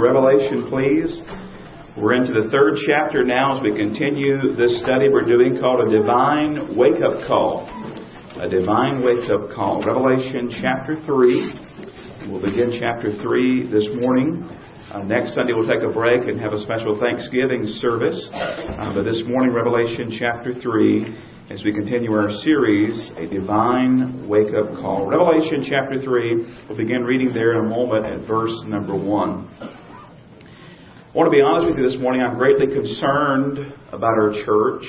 Revelation, please. We're into the third chapter now as we continue this study we're doing called A Divine Wake Up Call. A Divine Wake Up Call. Revelation chapter 3. We'll begin chapter 3 this morning. Uh, next Sunday we'll take a break and have a special Thanksgiving service. Uh, but this morning, Revelation chapter 3 as we continue our series, A Divine Wake Up Call. Revelation chapter 3, we'll begin reading there in a moment at verse number 1. I want to be honest with you this morning. I'm greatly concerned about our church.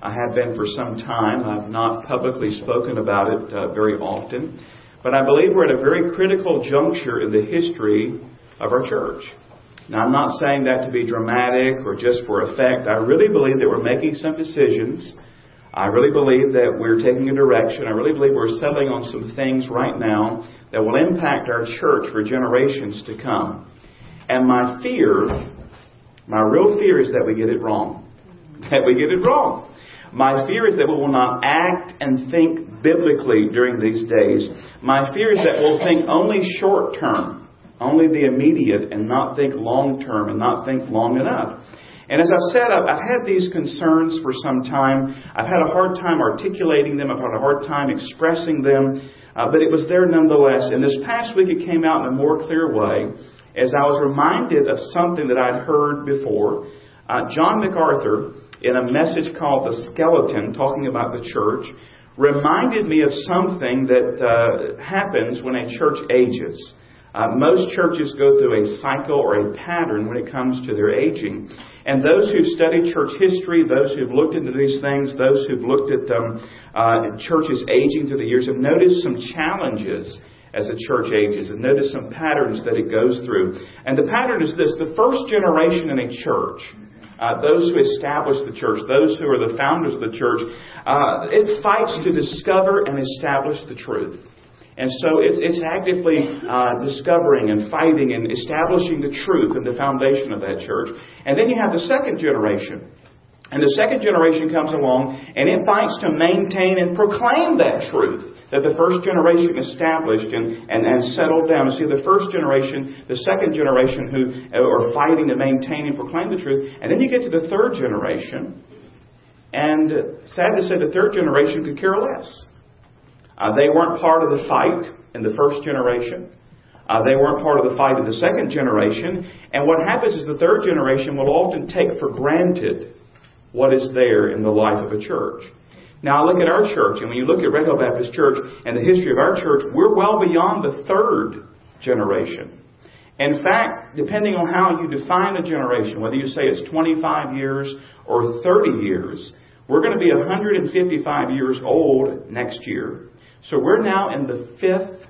I have been for some time. I've not publicly spoken about it uh, very often. But I believe we're at a very critical juncture in the history of our church. Now, I'm not saying that to be dramatic or just for effect. I really believe that we're making some decisions I really believe that we're taking a direction. I really believe we're settling on some things right now that will impact our church for generations to come. And my fear, my real fear is that we get it wrong. That we get it wrong. My fear is that we will not act and think biblically during these days. My fear is that we'll think only short term, only the immediate, and not think long term and not think long enough. And as I've said, I've, I've had these concerns for some time. I've had a hard time articulating them. I've had a hard time expressing them. Uh, but it was there nonetheless. And this past week it came out in a more clear way as I was reminded of something that I'd heard before. Uh, John MacArthur, in a message called The Skeleton, talking about the church, reminded me of something that uh, happens when a church ages. Uh, most churches go through a cycle or a pattern when it comes to their aging. And those who've studied church history, those who've looked into these things, those who've looked at um, uh, churches aging through the years have noticed some challenges as a church ages and notice some patterns that it goes through. And the pattern is this the first generation in a church. Uh, those who establish the church, those who are the founders of the church, uh, it fights to discover and establish the truth. And so it's, it's actively uh, discovering and fighting and establishing the truth and the foundation of that church. And then you have the second generation. And the second generation comes along and it fights to maintain and proclaim that truth that the first generation established and, and, and settled down. See, the first generation, the second generation who are fighting to maintain and proclaim the truth. And then you get to the third generation. And sad to say, the third generation could care less. Uh, they weren't part of the fight in the first generation. Uh, they weren't part of the fight of the second generation. And what happens is the third generation will often take for granted what is there in the life of a church. Now, I look at our church, and when you look at Red Hill Baptist Church and the history of our church, we're well beyond the third generation. In fact, depending on how you define a generation, whether you say it's 25 years or 30 years, we're going to be 155 years old next year. So we're now in the fifth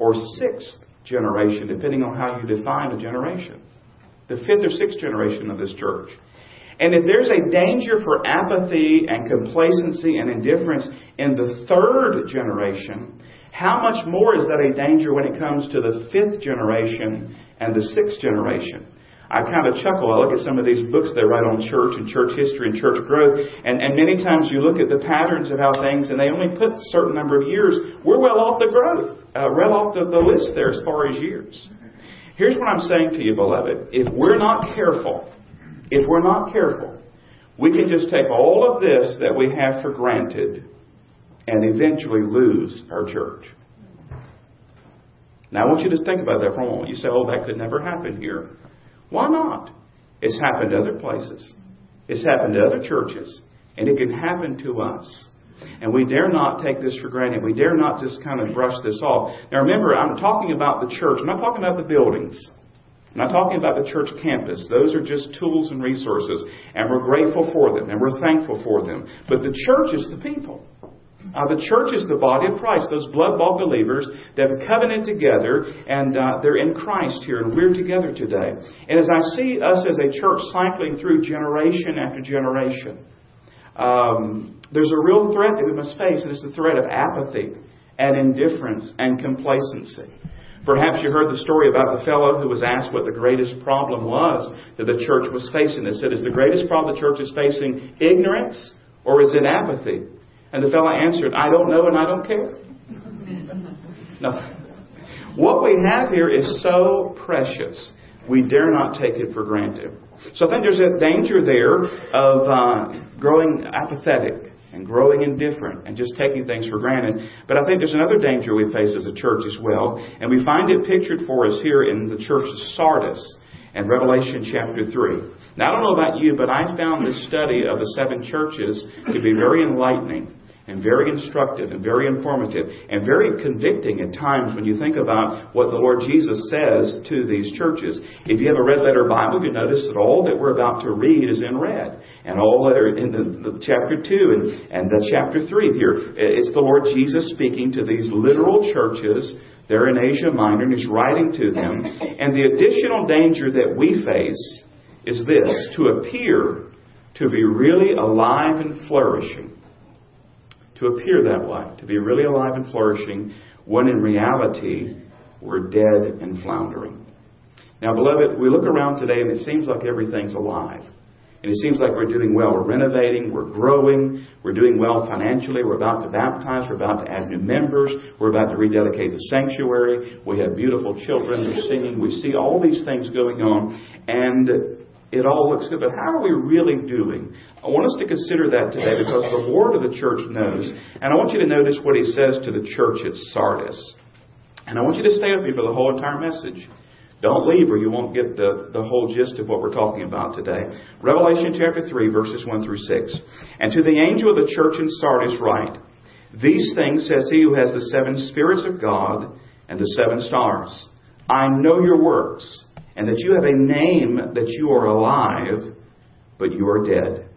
or sixth generation, depending on how you define a generation. The fifth or sixth generation of this church. And if there's a danger for apathy and complacency and indifference in the third generation, how much more is that a danger when it comes to the fifth generation and the sixth generation? I kind of chuckle. I look at some of these books they write on church and church history and church growth, and, and many times you look at the patterns of how things, and they only put a certain number of years. We're well off the growth, uh, well off the, the list there as far as years. Here's what I'm saying to you, beloved. If we're not careful, if we're not careful, we can just take all of this that we have for granted and eventually lose our church. Now, I want you to think about that for a moment. You say, oh, that could never happen here. Why not? It's happened to other places. It's happened to other churches. And it can happen to us. And we dare not take this for granted. We dare not just kind of brush this off. Now remember, I'm talking about the church. I'm not talking about the buildings. I'm not talking about the church campus. Those are just tools and resources. And we're grateful for them. And we're thankful for them. But the church is the people. Uh, the church is the body of Christ, those blood bought believers that have covenanted together and uh, they're in Christ here and we're together today. And as I see us as a church cycling through generation after generation, um, there's a real threat that we must face, and it's the threat of apathy and indifference and complacency. Perhaps you heard the story about the fellow who was asked what the greatest problem was that the church was facing. They said, Is the greatest problem the church is facing ignorance or is it apathy? And the fellow answered, I don't know and I don't care. no. What we have here is so precious. We dare not take it for granted. So I think there's a danger there of uh, growing apathetic and growing indifferent and just taking things for granted. But I think there's another danger we face as a church as well, and we find it pictured for us here in the church of Sardis in Revelation chapter 3. Now, I don't know about you, but I found this study of the seven churches to be very enlightening and very instructive and very informative and very convicting at times when you think about what the Lord Jesus says to these churches. If you have a red letter Bible, you notice that all that we're about to read is in red. And all that are in the, the chapter 2 and, and the chapter 3 here, it's the Lord Jesus speaking to these literal churches they're in Asia Minor, and he's writing to them. And the additional danger that we face is this to appear to be really alive and flourishing. To appear that way, to be really alive and flourishing, when in reality we're dead and floundering. Now, beloved, we look around today and it seems like everything's alive. And it seems like we're doing well. We're renovating, we're growing, we're doing well financially, we're about to baptize, we're about to add new members, we're about to rededicate the sanctuary, we have beautiful children, we're singing, we see all these things going on, and it all looks good. But how are we really doing? I want us to consider that today because the Lord of the church knows. And I want you to notice what he says to the church at Sardis. And I want you to stay with me for the whole entire message. Don't leave or you won't get the, the whole gist of what we're talking about today. Revelation chapter 3, verses 1 through 6. And to the angel of the church in Sardis write, These things says he who has the seven spirits of God and the seven stars. I know your works, and that you have a name that you are alive, but you are dead.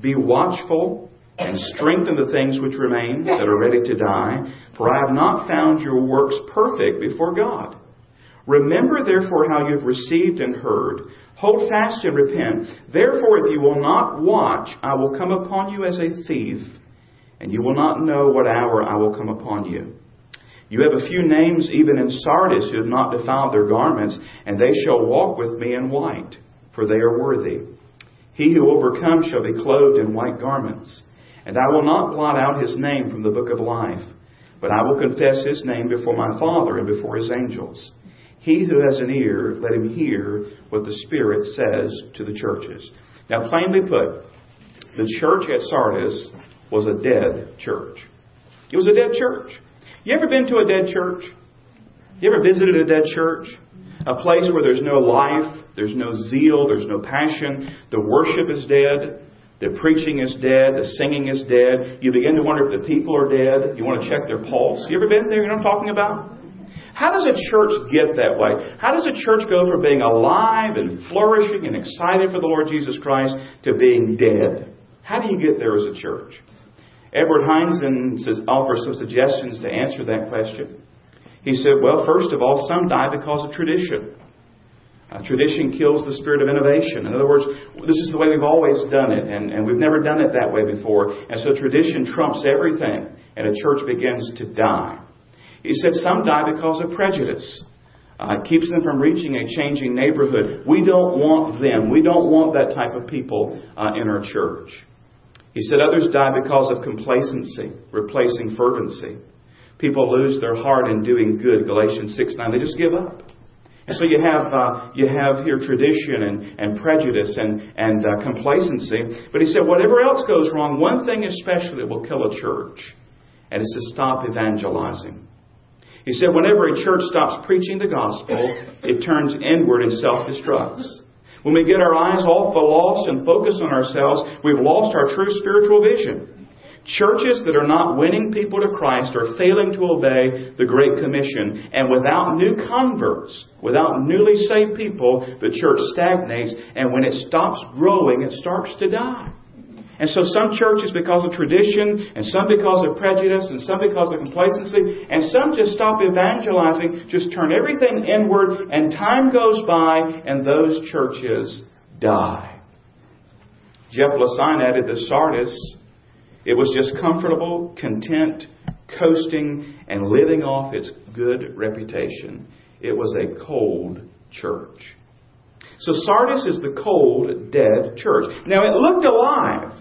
Be watchful and strengthen the things which remain that are ready to die, for I have not found your works perfect before God. Remember therefore how you have received and heard. Hold fast and repent. Therefore, if you will not watch, I will come upon you as a thief, and you will not know what hour I will come upon you. You have a few names even in Sardis who have not defiled their garments, and they shall walk with me in white, for they are worthy. He who overcomes shall be clothed in white garments, and I will not blot out his name from the book of life, but I will confess his name before my Father and before his angels. He who has an ear, let him hear what the Spirit says to the churches. Now, plainly put, the church at Sardis was a dead church. It was a dead church. You ever been to a dead church? You ever visited a dead church? A place where there's no life, there's no zeal, there's no passion, the worship is dead, the preaching is dead, the singing is dead. You begin to wonder if the people are dead. You want to check their pulse. You ever been there? You know what I'm talking about? How does a church get that way? How does a church go from being alive and flourishing and excited for the Lord Jesus Christ to being dead? How do you get there as a church? Edward says, offers some suggestions to answer that question. He said, well, first of all, some die because of tradition. Uh, tradition kills the spirit of innovation. In other words, this is the way we've always done it, and, and we've never done it that way before. And so tradition trumps everything, and a church begins to die. He said some die because of prejudice. Uh, it keeps them from reaching a changing neighborhood. We don't want them. We don't want that type of people uh, in our church. He said others die because of complacency, replacing fervency. People lose their heart in doing good. Galatians 6 9. They just give up. And so you have uh, you have here tradition and, and prejudice and and uh, complacency. But he said whatever else goes wrong, one thing especially will kill a church, and it's to stop evangelizing. He said, whenever a church stops preaching the gospel, it turns inward and self destructs. When we get our eyes off the lost and focus on ourselves, we've lost our true spiritual vision. Churches that are not winning people to Christ are failing to obey the Great Commission. And without new converts, without newly saved people, the church stagnates. And when it stops growing, it starts to die. And so some churches because of tradition, and some because of prejudice, and some because of complacency, and some just stop evangelizing, just turn everything inward, and time goes by, and those churches die. Jeff Lasseigne added that Sardis, it was just comfortable, content, coasting, and living off its good reputation. It was a cold church. So Sardis is the cold, dead church. Now it looked alive.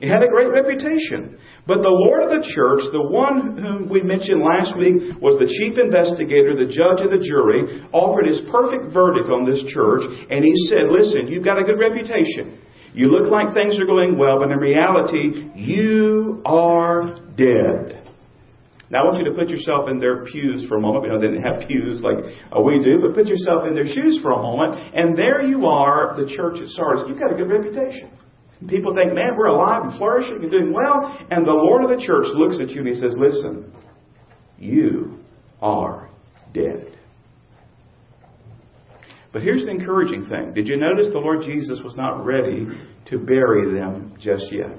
He had a great reputation. But the Lord of the church, the one whom we mentioned last week was the chief investigator, the judge, of the jury, offered his perfect verdict on this church, and he said, Listen, you've got a good reputation. You look like things are going well, but in reality, you are dead. Now, I want you to put yourself in their pews for a moment. We know they didn't have pews like uh, we do, but put yourself in their shoes for a moment. And there you are, the church at Sardis. You've got a good reputation. People think, man, we're alive and flourishing and doing well. And the Lord of the church looks at you and he says, listen, you are dead. But here's the encouraging thing. Did you notice the Lord Jesus was not ready to bury them just yet?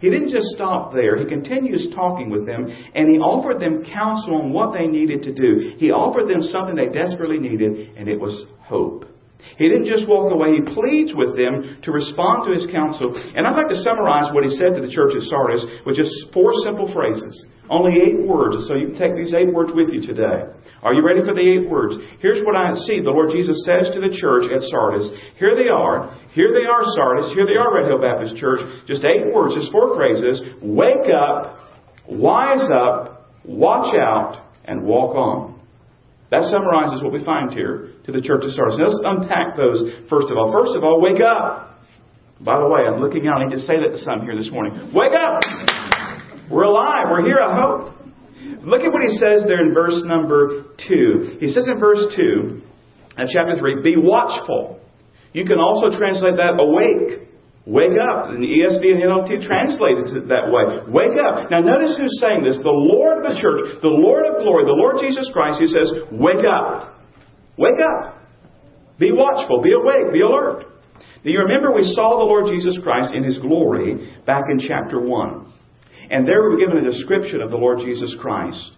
He didn't just stop there. He continues talking with them, and he offered them counsel on what they needed to do. He offered them something they desperately needed, and it was hope. He didn't just walk away, he pleads with them to respond to his counsel. And I'd like to summarize what he said to the church at Sardis with just four simple phrases. Only eight words, so you can take these eight words with you today. Are you ready for the eight words? Here's what I see the Lord Jesus says to the church at Sardis. Here they are. Here they are, Sardis. Here they are, Red Hill Baptist Church. Just eight words, just four phrases. Wake up, wise up, watch out, and walk on. That summarizes what we find here to the church of Sardis. Now let's unpack those first of all. First of all, wake up. By the way, I'm looking out. I need to say that to some here this morning. Wake up! We're alive. We're here, I hope. Look at what he says there in verse number 2. He says in verse 2, in chapter 3, be watchful. You can also translate that awake. Wake up. And the ESV and NLT translates it that way. Wake up. Now notice who's saying this. The Lord of the church, the Lord of glory, the Lord Jesus Christ, he says, wake up. Wake up. Be watchful. Be awake. Be alert. Do you remember we saw the Lord Jesus Christ in his glory back in chapter 1? And there we were given a description of the Lord Jesus Christ.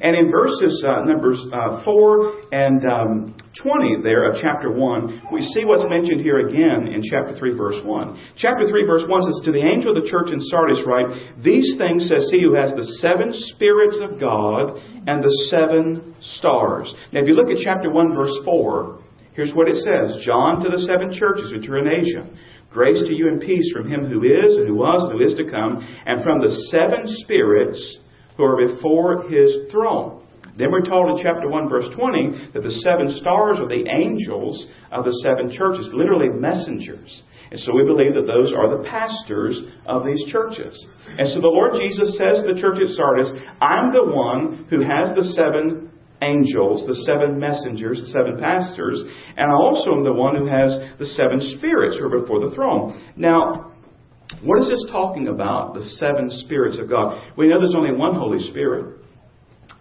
And in verses uh, numbers uh, 4 and um, 20 there of chapter 1, we see what's mentioned here again in chapter 3, verse 1. Chapter 3, verse 1 says, To the angel of the church in Sardis write, These things says he who has the seven spirits of God and the seven stars. Now, if you look at chapter 1, verse 4, here's what it says John to the seven churches which are in Asia. Grace to you and peace from him who is, and who was, and who is to come, and from the seven spirits who are before his throne. Then we're told in chapter 1, verse 20, that the seven stars are the angels of the seven churches, literally messengers. And so we believe that those are the pastors of these churches. And so the Lord Jesus says to the church at Sardis, I'm the one who has the seven angels, the seven messengers, the seven pastors, and I also am the one who has the seven spirits who are before the throne. Now, what is this talking about, the seven spirits of God? We know there's only one Holy Spirit.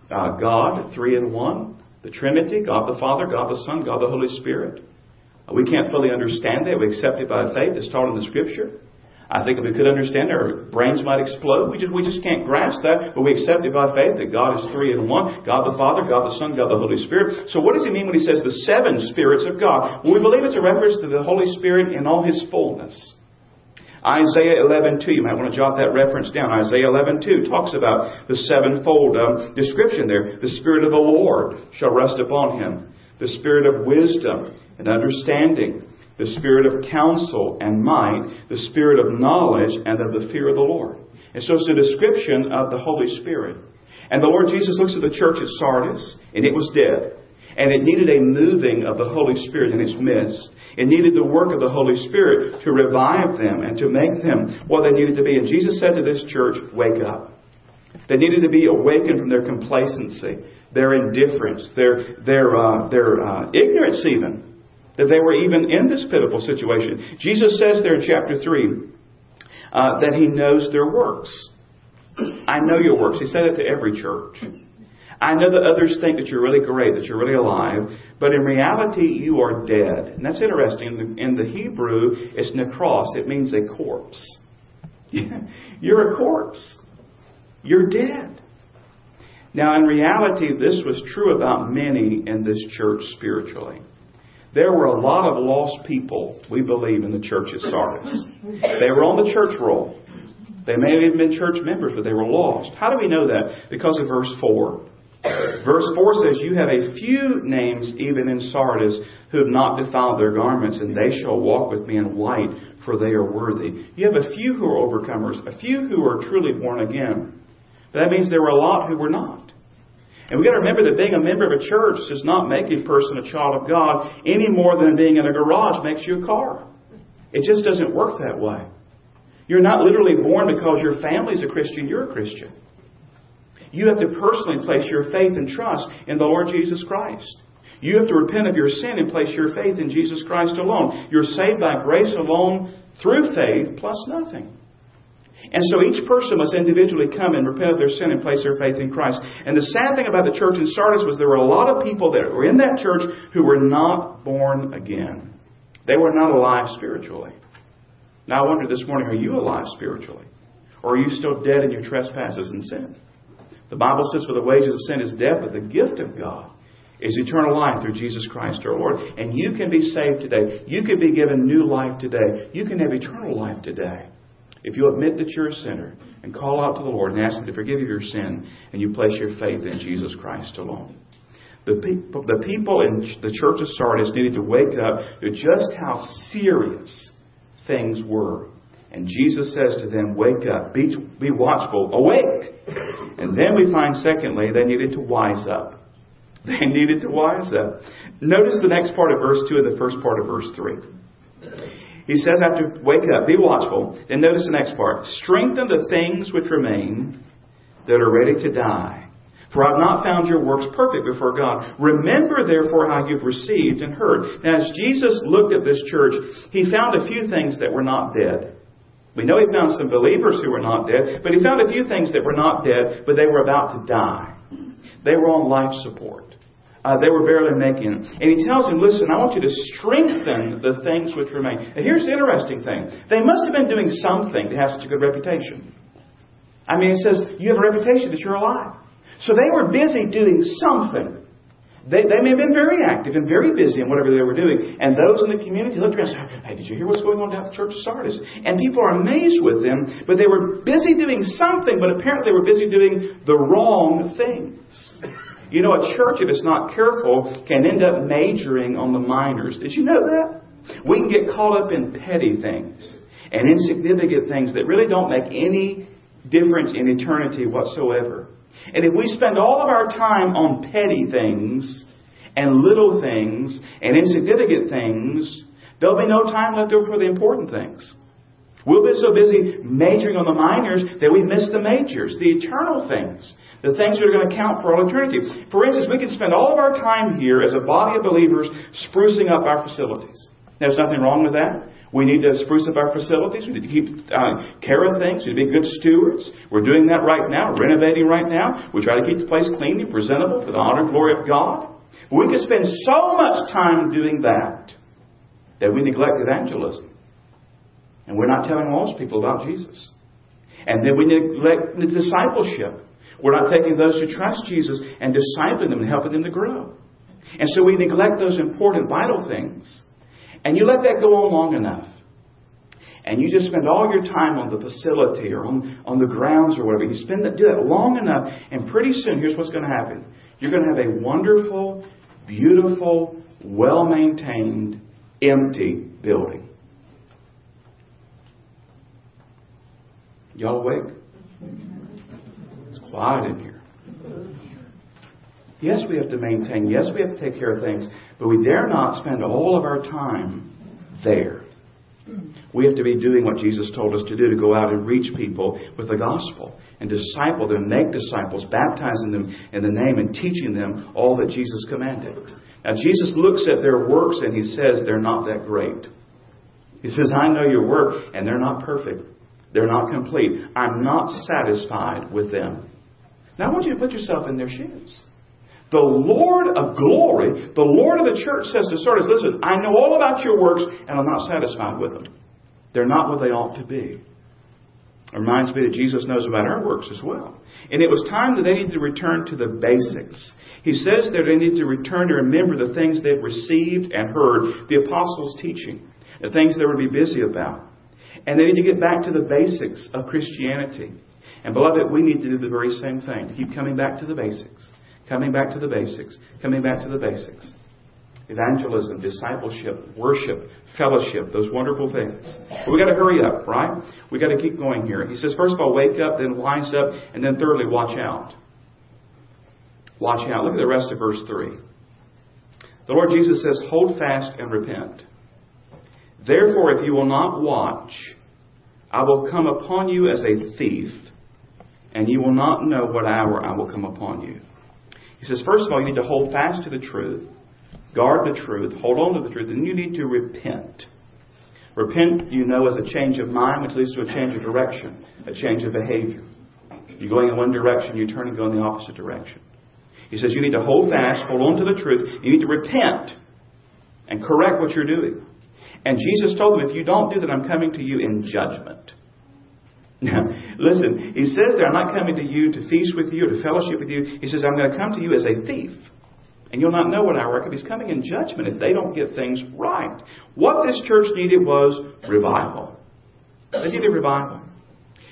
Uh, God, three in one. The Trinity, God the Father, God the Son, God the Holy Spirit. Uh, we can't fully understand that. We accept it by faith. It's taught in the Scripture. I think if we could understand it, our brains might explode. We just, we just can't grasp that, but we accept it by faith that God is three in one God the Father, God the Son, God the Holy Spirit. So, what does he mean when he says the seven spirits of God? Well, we believe it's a reference to the Holy Spirit in all his fullness. Isaiah 11:2. You might want to jot that reference down. Isaiah 11:2 talks about the sevenfold um, description there. The Spirit of the Lord shall rest upon him. The Spirit of wisdom and understanding. The Spirit of counsel and might. The Spirit of knowledge and of the fear of the Lord. And so it's a description of the Holy Spirit. And the Lord Jesus looks at the church at Sardis, and it was dead. And it needed a moving of the Holy Spirit in its midst. It needed the work of the Holy Spirit to revive them and to make them what they needed to be. And Jesus said to this church, Wake up. They needed to be awakened from their complacency, their indifference, their, their, uh, their uh, ignorance, even, that they were even in this pitiful situation. Jesus says there in chapter 3 uh, that He knows their works. I know your works. He said it to every church. I know that others think that you're really great, that you're really alive, but in reality, you are dead. And that's interesting. In the Hebrew, it's nekros. It means a corpse. you're a corpse. You're dead. Now, in reality, this was true about many in this church spiritually. There were a lot of lost people, we believe, in the church at Sardis. They were on the church roll. They may have even been church members, but they were lost. How do we know that? Because of verse 4. Verse 4 says, You have a few names even in Sardis who have not defiled their garments, and they shall walk with me in white, for they are worthy. You have a few who are overcomers, a few who are truly born again. But that means there were a lot who were not. And we've got to remember that being a member of a church does not make a person a child of God any more than being in a garage makes you a car. It just doesn't work that way. You're not literally born because your family's a Christian, you're a Christian. You have to personally place your faith and trust in the Lord Jesus Christ. You have to repent of your sin and place your faith in Jesus Christ alone. You're saved by grace alone through faith plus nothing. And so each person must individually come and repent of their sin and place their faith in Christ. And the sad thing about the church in Sardis was there were a lot of people that were in that church who were not born again. They were not alive spiritually. Now I wonder this morning, are you alive spiritually? Or are you still dead in your trespasses and sin? The Bible says, For the wages of sin is death, but the gift of God is eternal life through Jesus Christ our Lord. And you can be saved today. You can be given new life today. You can have eternal life today. If you admit that you're a sinner and call out to the Lord and ask Him to forgive you your sin, and you place your faith in Jesus Christ alone. The people, the people in the church of Sardis needed to wake up to just how serious things were. And Jesus says to them, Wake up, be, be watchful, awake. And then we find, secondly, they needed to wise up. They needed to wise up. Notice the next part of verse 2 and the first part of verse 3. He says, after wake up, be watchful. Then notice the next part. Strengthen the things which remain that are ready to die. For I have not found your works perfect before God. Remember therefore how you've received and heard. Now as Jesus looked at this church, he found a few things that were not dead. We know he found some believers who were not dead, but he found a few things that were not dead, but they were about to die. They were on life support. Uh, they were barely making. And he tells him, listen, I want you to strengthen the things which remain. And here's the interesting thing. They must have been doing something to have such a good reputation. I mean, it says, you have a reputation that you're alive. So they were busy doing something. They, they may have been very active and very busy in whatever they were doing. And those in the community looked around and said, Hey, did you hear what's going on down at the church of Sardis? And people are amazed with them, but they were busy doing something, but apparently they were busy doing the wrong things. You know, a church, if it's not careful, can end up majoring on the minors. Did you know that? We can get caught up in petty things and insignificant things that really don't make any difference in eternity whatsoever. And if we spend all of our time on petty things and little things and insignificant things, there'll be no time left over for the important things. We'll be so busy majoring on the minors that we miss the majors, the eternal things, the things that are going to count for all eternity. For instance, we can spend all of our time here as a body of believers sprucing up our facilities. There's nothing wrong with that. We need to spruce up our facilities. We need to keep uh, care of things. We need to be good stewards. We're doing that right now, renovating right now. We try to keep the place clean and presentable for the honor and glory of God. But we can spend so much time doing that that we neglect evangelism. And we're not telling lost people about Jesus. And then we neglect the discipleship. We're not taking those who trust Jesus and discipling them and helping them to grow. And so we neglect those important, vital things. And you let that go on long enough. And you just spend all your time on the facility or on, on the grounds or whatever. You spend that, do that long enough, and pretty soon, here's what's going to happen. You're going to have a wonderful, beautiful, well maintained, empty building. Y'all awake? It's quiet in here. Yes, we have to maintain. Yes, we have to take care of things. But we dare not spend all of our time there. We have to be doing what Jesus told us to do to go out and reach people with the gospel and disciple them, make disciples, baptizing them in the name and teaching them all that Jesus commanded. Now, Jesus looks at their works and he says they're not that great. He says, I know your work and they're not perfect. They're not complete. I'm not satisfied with them. Now, I want you to put yourself in their shoes. The Lord of glory, the Lord of the church says to Sardis, listen, I know all about your works and I'm not satisfied with them. They're not what they ought to be. It reminds me that Jesus knows about our works as well. And it was time that they needed to return to the basics. He says that they need to return to remember the things they've received and heard, the apostles' teaching, the things they were to be busy about. And they need to get back to the basics of Christianity. And beloved, we need to do the very same thing, to keep coming back to the basics Coming back to the basics. Coming back to the basics. Evangelism, discipleship, worship, fellowship, those wonderful things. But we got to hurry up, right? We've got to keep going here. He says, first of all, wake up, then wise up, and then thirdly, watch out. Watch out. Look at the rest of verse 3. The Lord Jesus says, Hold fast and repent. Therefore, if you will not watch, I will come upon you as a thief, and you will not know what hour I will come upon you. He says, first of all, you need to hold fast to the truth, guard the truth, hold on to the truth, and you need to repent. Repent, you know, as a change of mind, which leads to a change of direction, a change of behavior. You're going in one direction, you turn and go in the opposite direction. He says you need to hold fast, hold on to the truth. You need to repent and correct what you're doing. And Jesus told them, if you don't do that, I'm coming to you in judgment. Now, listen, he says there, I'm not coming to you to feast with you or to fellowship with you. He says, I'm going to come to you as a thief. And you'll not know what hour I come. He's coming in judgment if they don't get things right. What this church needed was revival. They needed revival.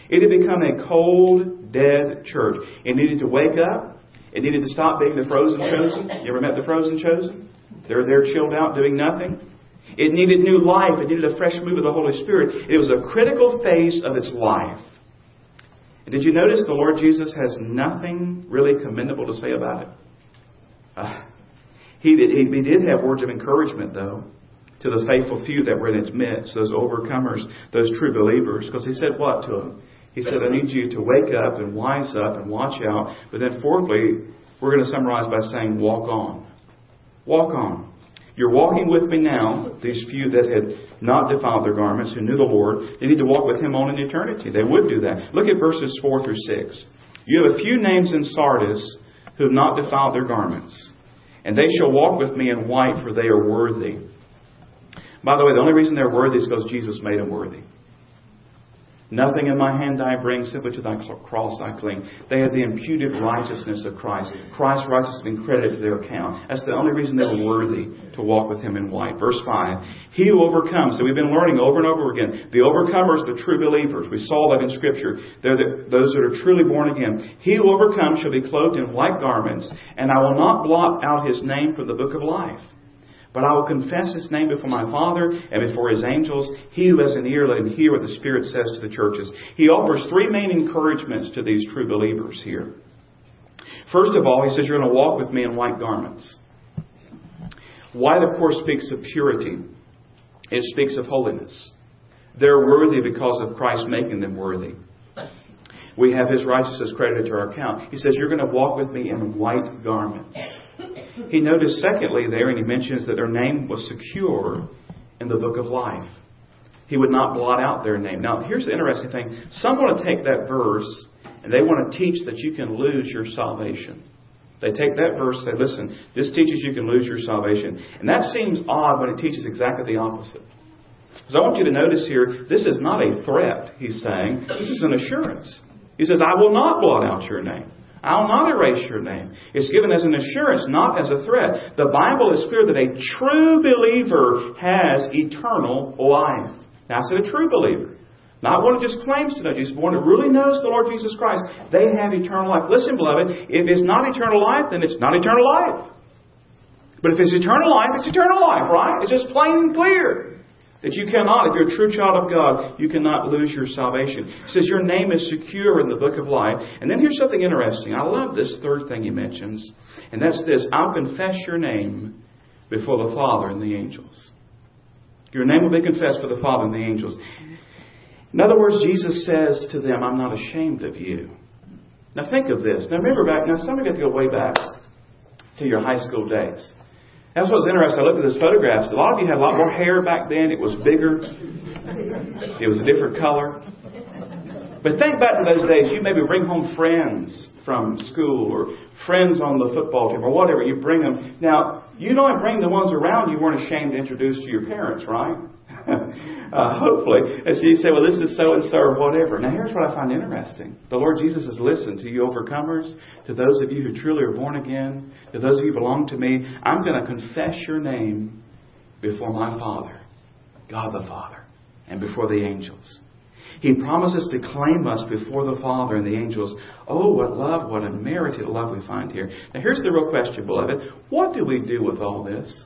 It had become a cold, dead church. It needed to wake up. It needed to stop being the frozen chosen. You ever met the frozen chosen? They're there chilled out doing nothing. It needed new life. It needed a fresh move of the Holy Spirit. It was a critical phase of its life. And did you notice the Lord Jesus has nothing really commendable to say about it? Uh, he, did, he, he did have words of encouragement, though, to the faithful few that were in its midst, those overcomers, those true believers, because he said what to them? He said, I need you to wake up and wise up and watch out. But then, fourthly, we're going to summarize by saying, walk on. Walk on. You're walking with me now, these few that had not defiled their garments, who knew the Lord, they need to walk with Him on in eternity. They would do that. Look at verses 4 through 6. You have a few names in Sardis who have not defiled their garments, and they shall walk with me in white, for they are worthy. By the way, the only reason they're worthy is because Jesus made them worthy. Nothing in my hand I bring, simply to thy cross I cling. They have the imputed righteousness of Christ. Christ's righteousness has been credited to their account. That's the only reason they were worthy to walk with him in white. Verse 5. He who overcomes. So we've been learning over and over again. The overcomers, the true believers. We saw that in Scripture. They're the, those that are truly born again. He who overcomes shall be clothed in white garments, and I will not blot out his name from the book of life. But I will confess his name before my Father and before his angels. He who has an ear, let him hear what the Spirit says to the churches. He offers three main encouragements to these true believers here. First of all, he says, You're going to walk with me in white garments. White, of course, speaks of purity, it speaks of holiness. They're worthy because of Christ making them worthy. We have his righteousness credited to our account. He says, You're going to walk with me in white garments. He noticed, secondly, there, and he mentions that their name was secure in the book of life. He would not blot out their name. Now, here's the interesting thing. Some want to take that verse and they want to teach that you can lose your salvation. They take that verse and say, listen, this teaches you can lose your salvation. And that seems odd when it teaches exactly the opposite. Because I want you to notice here, this is not a threat, he's saying. This is an assurance. He says, I will not blot out your name. I'll not erase your name. It's given as an assurance, not as a threat. The Bible is clear that a true believer has eternal life. Now, I said a true believer. Not one who just claims to know Jesus, but one who really knows the Lord Jesus Christ. They have eternal life. Listen, beloved, if it's not eternal life, then it's not eternal life. But if it's eternal life, it's eternal life, right? It's just plain and clear. That you cannot, if you're a true child of God, you cannot lose your salvation. He says your name is secure in the book of life. And then here's something interesting. I love this third thing he mentions. And that's this I'll confess your name before the Father and the angels. Your name will be confessed for the Father and the angels. In other words, Jesus says to them, I'm not ashamed of you. Now think of this. Now remember back, now some of you have to go way back to your high school days. That's what was interesting. I looked at those photographs. A lot of you had a lot more hair back then. It was bigger. It was a different color. But think back to those days. You maybe bring home friends from school or friends on the football team or whatever. You bring them. Now, you don't bring the ones around you weren't ashamed to introduce to your parents, right? uh, hopefully. And so you say, well, this is so and so or whatever. Now, here's what I find interesting. The Lord Jesus has listened to you overcomers, to those of you who truly are born again, to those of you who belong to me. I'm going to confess your name before my Father, God the Father, and before the angels. He promises to claim us before the Father and the angels. Oh, what love, what a merited love we find here. Now, here's the real question, beloved. What do we do with all this?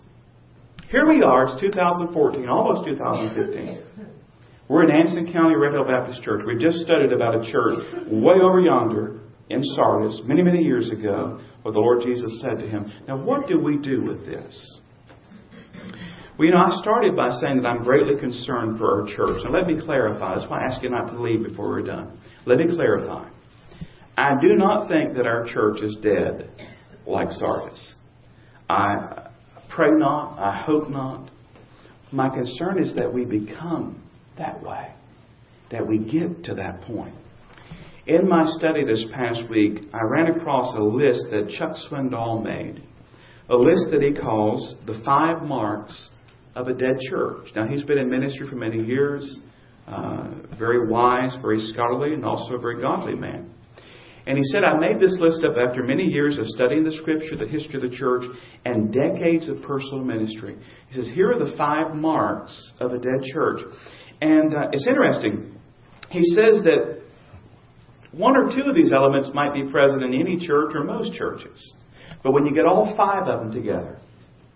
Here we are, it's 2014, almost 2015. We're in Anson County Red Hill Baptist Church. We just studied about a church way over yonder in Sardis many, many years ago where the Lord Jesus said to him, Now, what do we do with this? Well, you know, I started by saying that I'm greatly concerned for our church. And let me clarify. That's why I ask you not to leave before we're done. Let me clarify. I do not think that our church is dead like Sardis. I pray not. I hope not. My concern is that we become that way, that we get to that point. In my study this past week, I ran across a list that Chuck Swindoll made, a list that he calls the five marks of a dead church. Now, he's been in ministry for many years, uh, very wise, very scholarly, and also a very godly man. And he said, I made this list up after many years of studying the scripture, the history of the church, and decades of personal ministry. He says, Here are the five marks of a dead church. And uh, it's interesting. He says that one or two of these elements might be present in any church or most churches. But when you get all five of them together,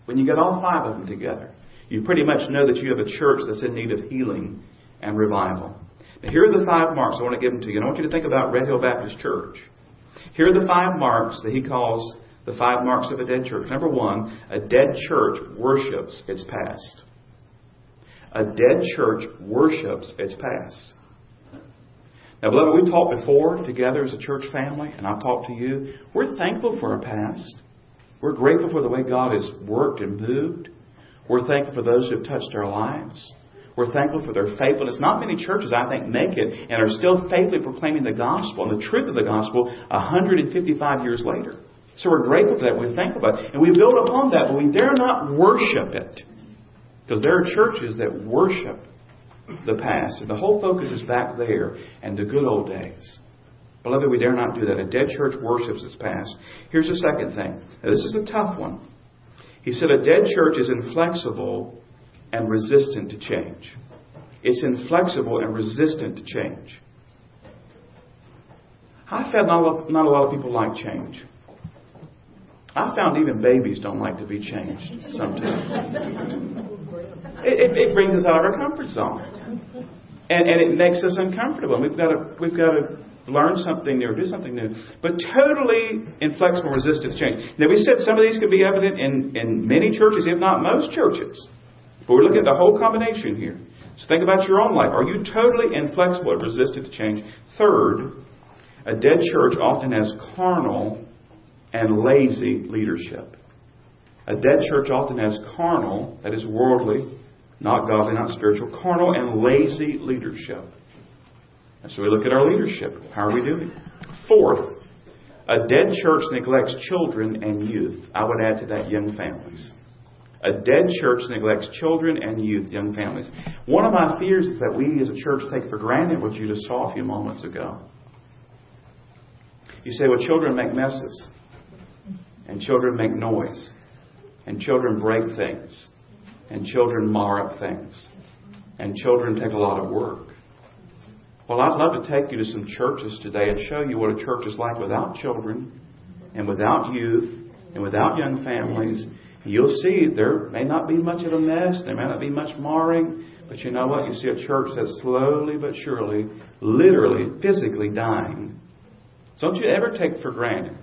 when you get all five of them together, you pretty much know that you have a church that's in need of healing and revival. Here are the five marks. I want to give them to you. And I want you to think about Red Hill Baptist Church. Here are the five marks that he calls the five marks of a dead church. Number one, a dead church worships its past. A dead church worships its past. Now, beloved, we talked before together as a church family, and I've talked to you. We're thankful for our past. We're grateful for the way God has worked and moved. We're thankful for those who have touched our lives. We're thankful for their faithfulness. Not many churches, I think, make it and are still faithfully proclaiming the gospel and the truth of the gospel 155 years later. So we're grateful for that. We're thankful for it. And we build upon that, but we dare not worship it. Because there are churches that worship the past. And the whole focus is back there and the good old days. Beloved, we dare not do that. A dead church worships its past. Here's the second thing. Now, this is a tough one. He said a dead church is inflexible and resistant to change. It's inflexible and resistant to change. I found not a, lot, not a lot of people like change. I found even babies don't like to be changed sometimes. it, it, it, brings us out of our comfort zone. And, and it makes us uncomfortable. And we've got to, we've got to learn something new or do something new. But totally inflexible, resistant to change. Now, we said some of these could be evident in, in many churches, if not most churches. But we're looking at the whole combination here. So think about your own life. Are you totally inflexible and resistant to change? Third, a dead church often has carnal and lazy leadership. A dead church often has carnal, that is worldly, not godly, not spiritual, carnal and lazy leadership. And so we look at our leadership. How are we doing? Fourth, a dead church neglects children and youth. I would add to that young families. A dead church neglects children and youth, young families. One of my fears is that we as a church take for granted what you just saw a few moments ago. You say, well, children make messes, and children make noise, and children break things, and children mar up things, and children take a lot of work. Well, I'd love to take you to some churches today and show you what a church is like without children and without youth and without young families. You'll see there may not be much of a mess, there may not be much marring, but you know what? You see a church that's slowly but surely, literally, physically dying. So don't you ever take for granted.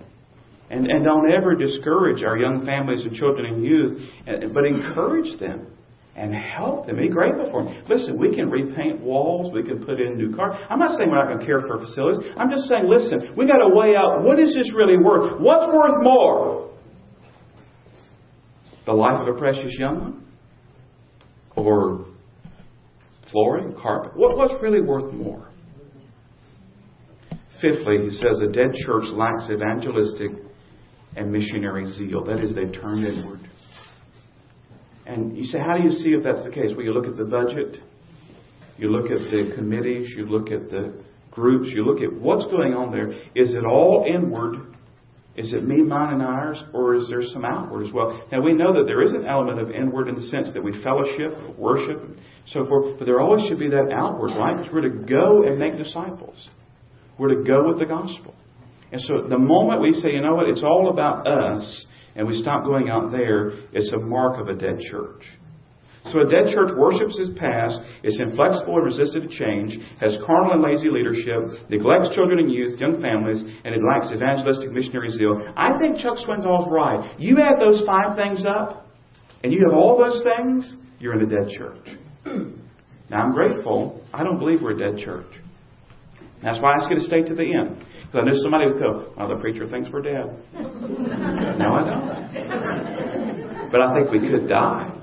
And, and don't ever discourage our young families and children and youth, eh, but encourage them and help them. Be grateful for them. Listen, we can repaint walls. We can put in new cars. I'm not saying we're not going to care for facilities. I'm just saying, listen, we got to weigh out what is this really worth? What's worth more? The life of a precious young one? Or flooring, carpet? What, what's really worth more? Fifthly, he says a dead church lacks evangelistic and missionary zeal. That is, they've turned inward. And you say, how do you see if that's the case? Well, you look at the budget, you look at the committees, you look at the groups, you look at what's going on there. Is it all inward? Is it me, mine, and ours, or is there some outward as well? Now we know that there is an element of inward in the sense that we fellowship, worship, and so forth, but there always should be that outward, right? Because we're to go and make disciples. We're to go with the gospel. And so the moment we say, you know what, it's all about us, and we stop going out there, it's a mark of a dead church. So a dead church worships its past, is inflexible and resistant to change, has carnal and lazy leadership, neglects children and youth, young families, and it lacks evangelistic missionary zeal. I think Chuck Swindoll's right. You add those five things up, and you have all those things, you're in a dead church. Now I'm grateful. I don't believe we're a dead church. That's why I ask you to stay to the end. Because I knew somebody would go, well, the preacher thinks we're dead. no, I don't. But I think we could die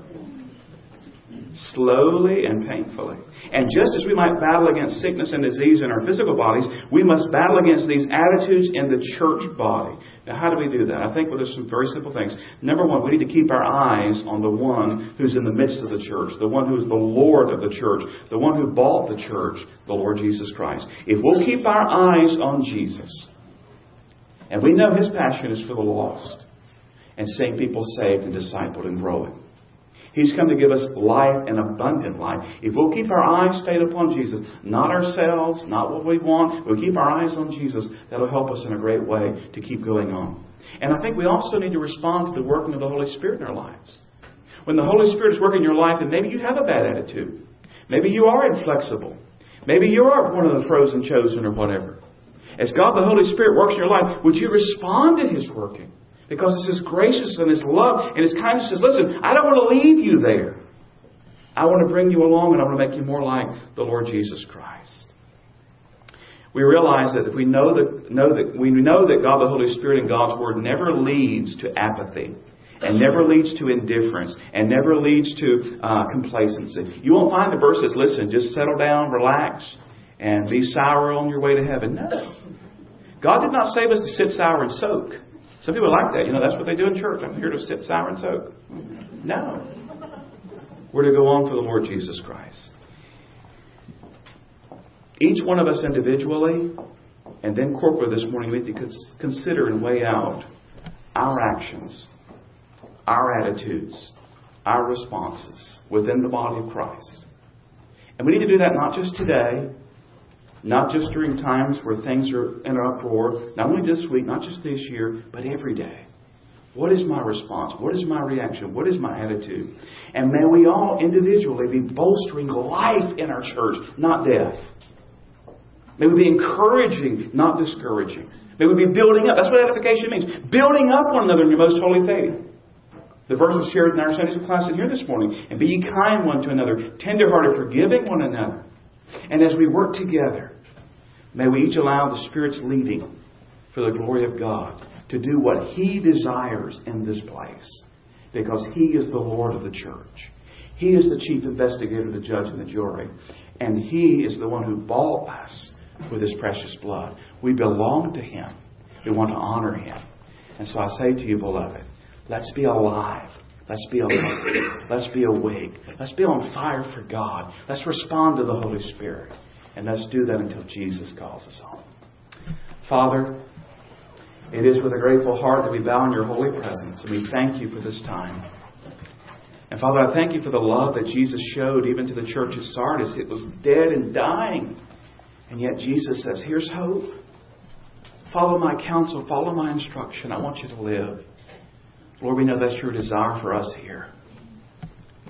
slowly and painfully. And just as we might battle against sickness and disease in our physical bodies, we must battle against these attitudes in the church body. Now, how do we do that? I think well, there's some very simple things. Number one, we need to keep our eyes on the one who's in the midst of the church, the one who is the Lord of the church, the one who bought the church, the Lord Jesus Christ. If we'll keep our eyes on Jesus, and we know his passion is for the lost, and seeing people saved and discipled and growing. He's come to give us life and abundant life. If we'll keep our eyes stayed upon Jesus, not ourselves, not what we want, we'll keep our eyes on Jesus, that'll help us in a great way to keep going on. And I think we also need to respond to the working of the Holy Spirit in our lives. When the Holy Spirit is working in your life, and maybe you have a bad attitude, maybe you are inflexible, maybe you are one of the frozen chosen or whatever. As God the Holy Spirit works in your life, would you respond to His working? Because it's His gracious and His love and His kindness says, listen, I don't want to leave you there. I want to bring you along and I want to make you more like the Lord Jesus Christ. We realize that if we know that, know that we know that God the Holy Spirit and God's Word never leads to apathy and never leads to indifference and never leads to uh, complacency. You won't find the verse says, listen, just settle down, relax, and be sour on your way to heaven. No. God did not save us to sit sour and soak. Some people like that. You know, that's what they do in church. I'm here to sit sour and soak. No. We're to go on for the Lord Jesus Christ. Each one of us individually and then corporately this morning, we need to consider and weigh out our actions, our attitudes, our responses within the body of Christ. And we need to do that not just today, not just during times where things are in uproar, not only this week, not just this year, but every day. What is my response? What is my reaction? What is my attitude? And may we all individually be bolstering life in our church, not death. May we be encouraging, not discouraging. May we be building up. That's what edification means. Building up one another in your most holy faith. The verse was shared in our Sunday school class in here this morning. And be ye kind one to another, tenderhearted, forgiving one another. And as we work together, May we each allow the Spirit's leading for the glory of God to do what He desires in this place because He is the Lord of the church. He is the chief investigator, the judge, and the jury. And He is the one who bought us with His precious blood. We belong to Him. We want to honor Him. And so I say to you, beloved, let's be alive. Let's be alert. Let's be awake. Let's be on fire for God. Let's respond to the Holy Spirit. And let's do that until Jesus calls us home. Father, it is with a grateful heart that we bow in your holy presence, and we thank you for this time. And Father, I thank you for the love that Jesus showed even to the church at Sardis. It was dead and dying. And yet Jesus says, Here's hope. Follow my counsel, follow my instruction. I want you to live. Lord, we know that's your desire for us here.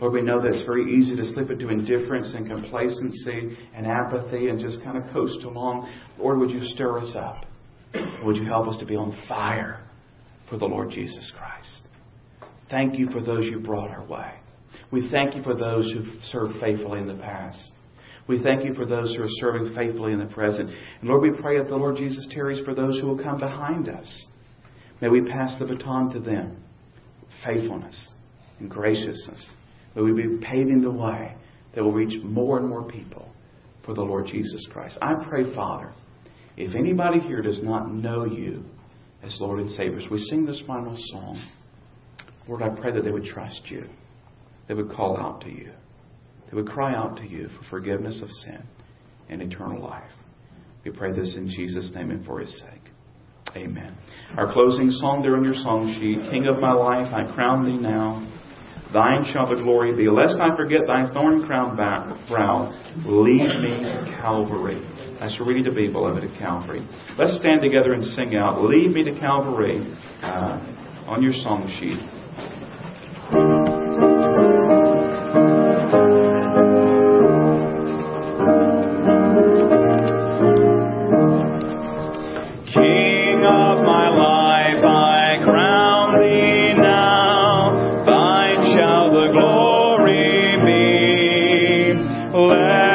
Lord, we know that it's very easy to slip into indifference and complacency and apathy and just kind of coast along. Lord, would you stir us up? Would you help us to be on fire for the Lord Jesus Christ? Thank you for those you brought our way. We thank you for those who've served faithfully in the past. We thank you for those who are serving faithfully in the present. And Lord, we pray that the Lord Jesus tarries for those who will come behind us. May we pass the baton to them. Faithfulness and graciousness May we be paving the way that will reach more and more people for the Lord Jesus Christ. I pray, Father, if anybody here does not know you as Lord and Savior, as we sing this final song, Lord, I pray that they would trust you. They would call out to you. They would cry out to you for forgiveness of sin and eternal life. We pray this in Jesus' name and for his sake. Amen. Our closing song there on your song sheet King of my life, I crown thee now. Thine shall the glory be. Lest I forget thy thorn crowned brow, lead me to Calvary. That's where we need to be, beloved, at Calvary. Let's stand together and sing out, Lead me to Calvary, uh, on your song sheet. Would